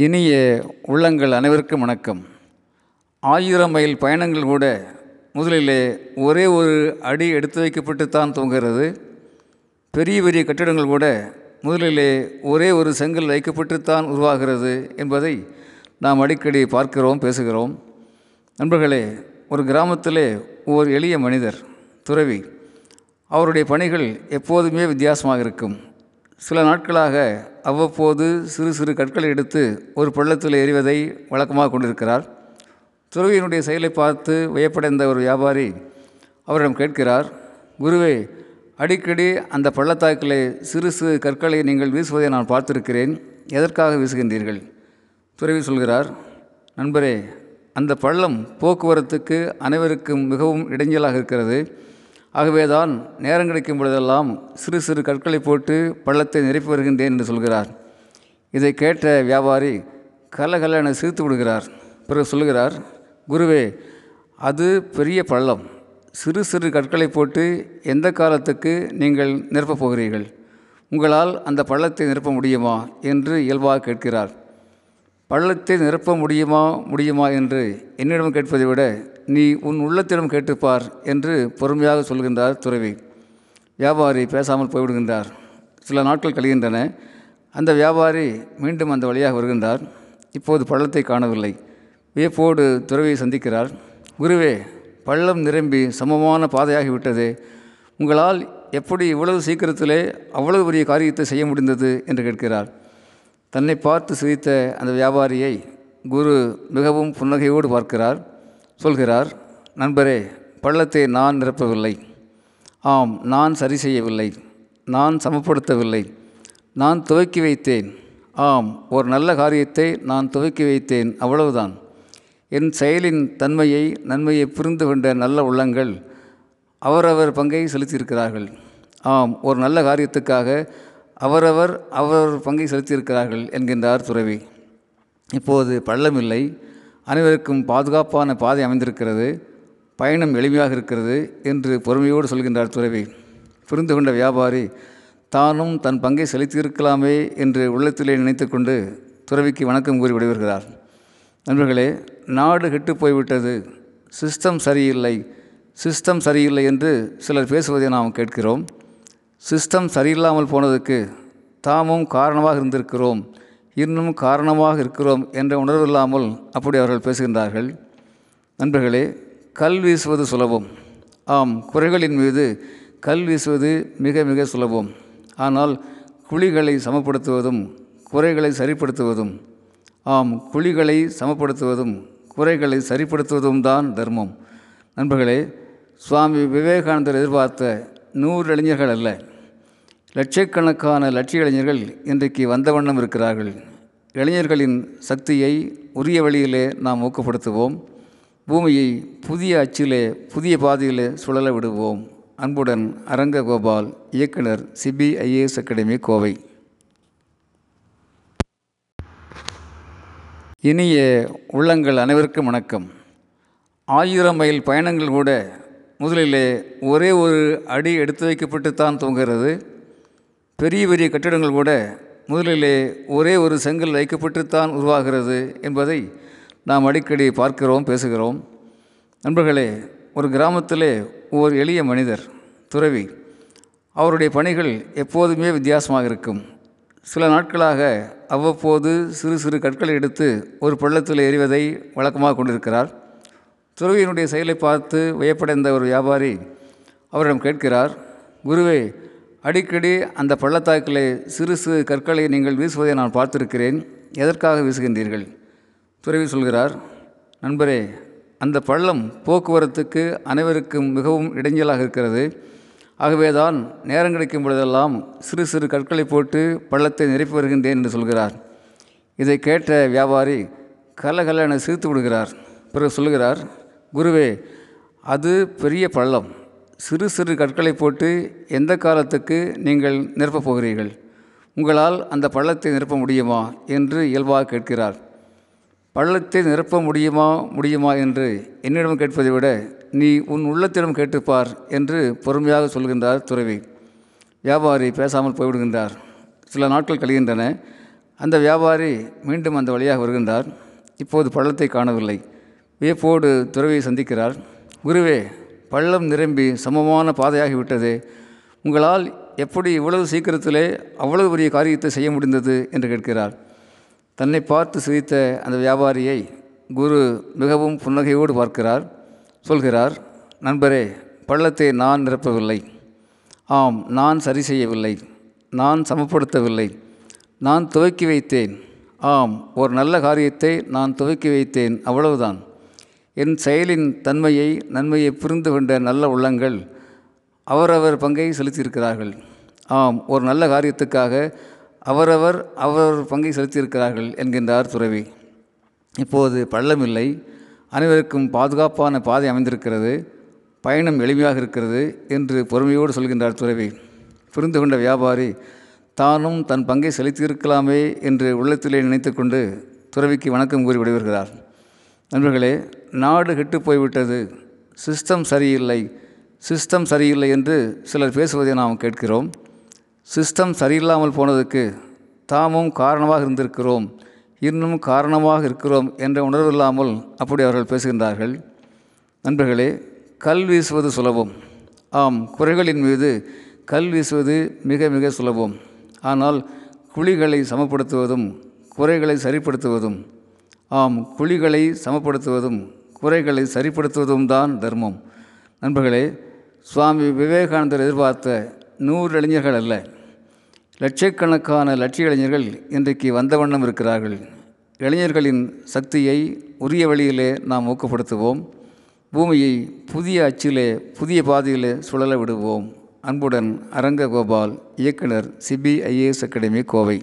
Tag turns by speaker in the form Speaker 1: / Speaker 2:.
Speaker 1: இனிய உள்ளங்கள் அனைவருக்கும் வணக்கம். ஆயிரம் மைல் பயணங்கள் கூட முதலிலே ஒரே ஒரு அடி எடுத்து வைக்கப்பட்டுத்தான் துவங்குகிறது. பெரிய பெரிய கட்டிடங்கள் கூட முதலிலே ஒரே ஒரு செங்கல் வைக்கப்பட்டுத்தான் உருவாகிறது என்பதை நாம் அடிக்கடி பார்க்கிறோம் பேசுகிறோம். நண்பர்களே ஒரு கிராமத்திலே ஓர் எளிய மனிதர் துறவி. அவருடைய பணிகள் எப்போதுமே வித்தியாசமாக இருக்கும். சில நாட்களாக அவ்வப்போது சிறு சிறு கற்களை எடுத்து ஒரு பள்ளத்தில் எறிவதை வழக்கமாக கொண்டிருக்கிறார். துறவியினுடைய செயலை பார்த்து வியப்படைந்த ஒரு வியாபாரி அவரிடம் கேட்கிறார் குருவே அடிக்கடி அந்த பள்ளத்தாக்கிலே சிறு சிறு கற்களை நீங்கள் வீசுவதை நான் பார்த்திருக்கிறேன். எதற்காக வீசுகின்றீர்கள்? துறவி சொல்கிறார் நண்பரே அந்த பள்ளம் போக்குவரத்துக்கு அனைவருக்கும் மிகவும் இடைஞ்சலாக இருக்கிறது. ஆகவே தான் நேரம் கிடைக்கும் பொழுதெல்லாம் சிறு சிறு கற்களை போட்டு பள்ளத்தை நிரப்பி வருகின்றேன் என்று சொல்கிறார். இதை கேட்ட வியாபாரி கலகலென சிரித்து விடுகிறார். பிறகு சொல்கிறார் குருவே அது பெரிய பள்ளம். சிறு சிறு கற்களை போட்டு எந்த காலத்துக்கு நீங்கள் நிரப்பப் போகிறீர்கள்? உங்களால் அந்த பள்ளத்தை நிரப்ப முடியுமா? என்று இயல்பாக கேட்கிறார். பள்ளத்தை நிரப்ப முடியுமா முடியுமா? என்று என்னிடம் கேட்பதை விட நீ உன் உள்ளத்திடம் கேட்டுப்பார் என்று பொறுமையாக சொல்கின்றார் துறவி. வியாபாரி பேசாமல் போய்விடுகின்றார். சில நாட்கள் கழிகின்றன. அந்த வியாபாரி மீண்டும் அந்த வழியாக வருகின்றார். இப்போது பள்ளத்தை காணவில்லை. வியப்போடு துறவியை சந்திக்கிறார். குருவே பள்ளம் நிரம்பி சமமான பாதையாகிவிட்டது உங்களால் எப்படி இவ்வளவு சீக்கிரத்திலே அவ்வளவு பெரிய காரியத்தை செய்ய முடிந்தது? என்று கேட்கிறார். தன்னை பார்த்து சிரித்த அந்த வியாபாரியை குரு மிகவும் புன்னகையோடு பார்க்கிறார். சொல்கிறார் நண்பரே பள்ளத்தை நான் நிரப்பவில்லை. ஆம் நான் சரி செய்யவில்லை. நான் சமப்படுத்தவில்லை. நான் துவக்கி வைத்தேன். ஆம் ஒரு நல்ல காரியத்தை நான் துவக்கி வைத்தேன். அவ்வளவுதான். என் செயலின் தன்மையை நன்மையை புரிந்து கொண்ட நல்ல உள்ளங்கள் அவரவர் பங்கை செலுத்தியிருக்கிறார்கள். ஆம் ஒரு நல்ல காரியத்துக்காக அவரவர் அவரவர் பங்கை செலுத்தியிருக்கிறார்கள் என்கின்றார் துறவி. இப்போது பள்ளம் இல்லை அனைவருக்கும் பாதுகாப்பான பாதை அமைந்திருக்கிறது. பயணம் எளிமையாக இருக்கிறது என்று பொறுமையோடு சொல்கின்றார் துறவி. புரிந்து கொண்ட வியாபாரி தானும் தன் பங்கை செலுத்தியிருக்கலாமே என்று உள்ளத்திலே நினைத்து கொண்டு துறவிக்கு வணக்கம் கூறி விடைபெறுகிறார். நண்பர்களே நாடு கெட்டு போய்விட்டது. சிஸ்டம் சரியில்லை. சிஸ்டம் சரியில்லை என்று சிலர் பேசுவதை நாம் கேட்கிறோம். சிஸ்டம் சரியில்லாமல் போனதுக்கு தாமும் காரணமாக இருந்திருக்கிறோம். இன்னும் காரணமாக இருக்கிறோம் என்ற உணர்வு இல்லாமல் அப்படி அவர்கள் பேசுகின்றார்கள். நண்பர்களே கல் வீசுவது சுலபம். ஆம் குறைகளின் மீது கல் வீசுவது மிக மிக சுலபம். ஆனால் குழிகளை சமப்படுத்துவதும் குறைகளை சரிப்படுத்துவதும் ஆம் குழிகளை சமப்படுத்துவதும் குறைகளை சரிப்படுத்துவதும் தான் தர்மம். நண்பர்களே சுவாமி விவேகானந்தர் எதிர்பார்த்த நூறு இளைஞர்கள் அல்ல. லட்சக்கணக்கான லட்சிய இளைஞர்கள் இன்றைக்கு வந்த வண்ணம் இருக்கிறார்கள். இளைஞர்களின் சக்தியை உரிய வழியிலே நாம் ஊக்கப்படுத்துவோம். பூமியை புதிய அச்சிலே புதிய பாதையிலே சுழல விடுவோம். அன்புடன் அரங்க கோபால் இயக்குனர் சிபிஐஏஎஸ் அகாடமி கோவை. இனிய உள்ளங்கள் அனைவருக்கும் வணக்கம். ஆயிரம் மைல் பயணங்கள் கூட முதலிலே ஒரே ஒரு அடி எடுத்து வைக்கப்பட்டு தான் துவங்குகிறது பெரிய பெரிய கட்டிடங்கள் கூட முதலிலே ஒரே ஒரு செங்கல் வைக்கப்பட்டுத்தான் உருவாகிறது என்பதை நாம் அடிக்கடி பார்க்கிறோம் பேசுகிறோம். நண்பர்களே ஒரு கிராமத்திலே ஓர் எளிய மனிதர் துறவி அவருடைய பணிகள் எப்போதுமே வித்தியாசமாக இருக்கும். சில நாட்களாக அவ்வப்போது சிறு சிறு கற்களை எடுத்து ஒரு பள்ளத்தில் எறிவதை வழக்கமாக கொண்டிருக்கிறார். துறவியினுடைய செயலை பார்த்து வியப்படைந்த ஒரு வியாபாரி அவரிடம் கேட்கிறார் குருவே அடிக்கடி அந்த பள்ளத்தாக்கிலே சிறு சிறு கற்களை நீங்கள் வீசுவதை நான் பார்த்திருக்கிறேன். எதற்காக வீசுகின்றீர்கள்? துறவி சொல்கிறார் நண்பரே அந்த பள்ளம் போக்குவரத்துக்கு அனைவருக்கும் மிகவும் இடைஞ்சலாக இருக்கிறது. ஆகவே தான் நேரம் கிடைக்கும் பொழுதெல்லாம் சிறு சிறு கற்களை போட்டு பள்ளத்தை நிரப்பி வருகின்றேன் என்று சொல்கிறார். இதை கேட்ட வியாபாரி கலகலென சிரித்து விடுகிறார். பிறகு சொல்கிறார் குருவே அது பெரிய பள்ளம். சிறு சிறு கற்களை போட்டு எந்த காலத்துக்கு நீங்கள் நிரப்பப் போகிறீர்கள்? உங்களால் அந்த பள்ளத்தை நிரப்ப முடியுமா? என்று இயல்பாக கேட்கிறார். பள்ளத்தை நிரப்ப முடியுமா? முடியுமா என்று என்னிடம் கேட்பதை விட நீ உன் உள்ளத்திடம் கேட்டுப்பார் என்று பொறுமையாக சொல்கின்றார் துறவி. வியாபாரி பேசாமல் போய்விடுகின்றார். சில நாட்கள் கழிகின்றன. அந்த வியாபாரி மீண்டும் அந்த வழியாக வருகின்றார். இப்போது பள்ளத்தை காணவில்லை. வியப்போடு துறவியை சந்திக்கிறார். குருவே பள்ளம் நிரம்பி சமமான பாதையாகிவிட்டது. உங்களால் எப்படி இவ்வளவு சீக்கிரத்திலே அவ்வளவு பெரிய காரியத்தை செய்ய முடிந்தது என்று கேட்கிறார். தன்னை பார்த்து சிரித்த அந்த வியாபாரியை குரு மிகவும் புன்னகையோடு பார்க்கிறார். சொல்கிறார் நண்பரே பள்ளத்தை நான் நிரப்பவில்லை. ஆம் நான் சரி செய்யவில்லை. நான் சமப்படுத்தவில்லை. நான் துவக்கி வைத்தேன். ஆம் ஒரு நல்ல காரியத்தை நான் துவக்கி வைத்தேன். அவ்வளவுதான். என் செயலின் தன்மையை நன்மையை புரிந்து கொண்ட நல்ல உள்ளங்கள் அவரவர் பங்கை செலுத்தியிருக்கிறார்கள். ஆம் ஒரு நல்ல காரியத்துக்காக அவரவர் அவரவர் பங்கை செலுத்தியிருக்கிறார்கள் என்கின்றார் துறவி. இப்போது பள்ளமில்லை. அனைவருக்கும் பாதுகாப்பான பாதை அமைந்திருக்கிறது. பயணம் எளிமையாக இருக்கிறது என்று பொறுமையோடு சொல்கின்றார் துறவி. புரிந்து கொண்ட வியாபாரி தானும் தன் பங்கை செலுத்தியிருக்கலாமே என்று உள்ளத்திலே நினைத்து கொண்டு துறவிக்கு வணக்கம் கூறி விடைபெறுகிறார். நண்பர்களே நாடு கெட்டு போய்விட்டது. சிஸ்டம் சரியில்லை. சிஸ்டம் சரியில்லை என்று சிலர் பேசுவதை நாம் கேட்கிறோம். சிஸ்டம் சரியில்லாமல் போனதுக்கு தாமும் காரணமாக இருந்திருக்கிறோம். இன்னும் காரணமாக இருக்கிறோம் என்ற உணர்வு இல்லாமல் அப்படி அவர்கள் பேசுகின்றார்கள். நண்பர்களே கல் வீசுவது சுலபம். ஆம் குறைகளின் மீது கல் வீசுவது மிக மிக சுலபம். ஆனால் குழிகளை சமப்படுத்துவதும் குறைகளை சரிப்படுத்துவதும் ஆம் குழிகளை சமப்படுத்துவதும் குறைகளை சரிப்படுத்துவதும் தான் தர்மம். நண்பர்களே சுவாமி விவேகானந்தர் எதிர்பார்த்த நூறு இளைஞர்கள் அல்ல. லட்சக்கணக்கான லட்சிய இளைஞர்கள் இன்றைக்கு வந்த வண்ணம் இருக்கிறார்கள். இளைஞர்களின் சக்தியை உரிய வழியிலே நாம் ஊக்கப்படுத்துவோம். பூமியை புதிய அச்சிலே புதிய பாதையிலே சுழல விடுவோம். அன்புடன் அரங்க கோபால் இயக்குனர் சிபிஐஏஎஸ் அகாடமி கோவை.